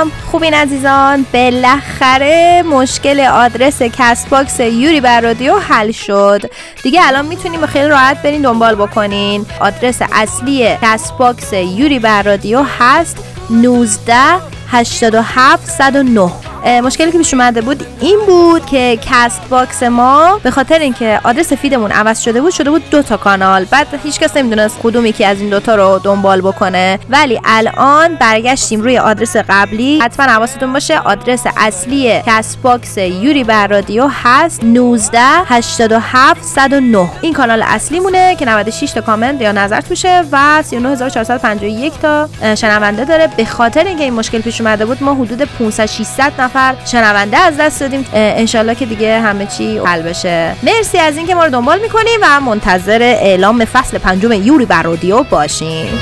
سلام. خوبین عزیزان؟ بالاخره مشکل آدرس Castbox یوری بر رادیو حل شد. دیگه الان می‌تونیم خیلی راحت برین دنبال بکنین. آدرس اصلی Castbox یوری بر رادیو هست 19 87 109 مشکلی که پیش اومده بود این بود که Castbox ما به خاطر اینکه آدرس feed مون عوض شده بود شده بود دو تا کانال. بعد هیچ کس نمی‌دونست کدوم یکی از این دوتا رو دنبال بکنه. ولی الان برگشتیم روی آدرس قبلی. حتما حواستون باشه آدرس اصلی Castbox یوری بر رادیو هست 19 87 109 این کانال اصلی مونه که 96 تا کامنت یا نظر توشه و 39451 تا شنونده داره. به خاطر اینکه این مشکل پیش اومده بود ما حدود 500 600 نفر شنونده از دست دادیم. انشالله که دیگه همه چی حل بشه. مرسی از اینکه ما رو دنبال می‌کنیم و منتظر اعلام فصل پنجم یوری بر رادیو باشیم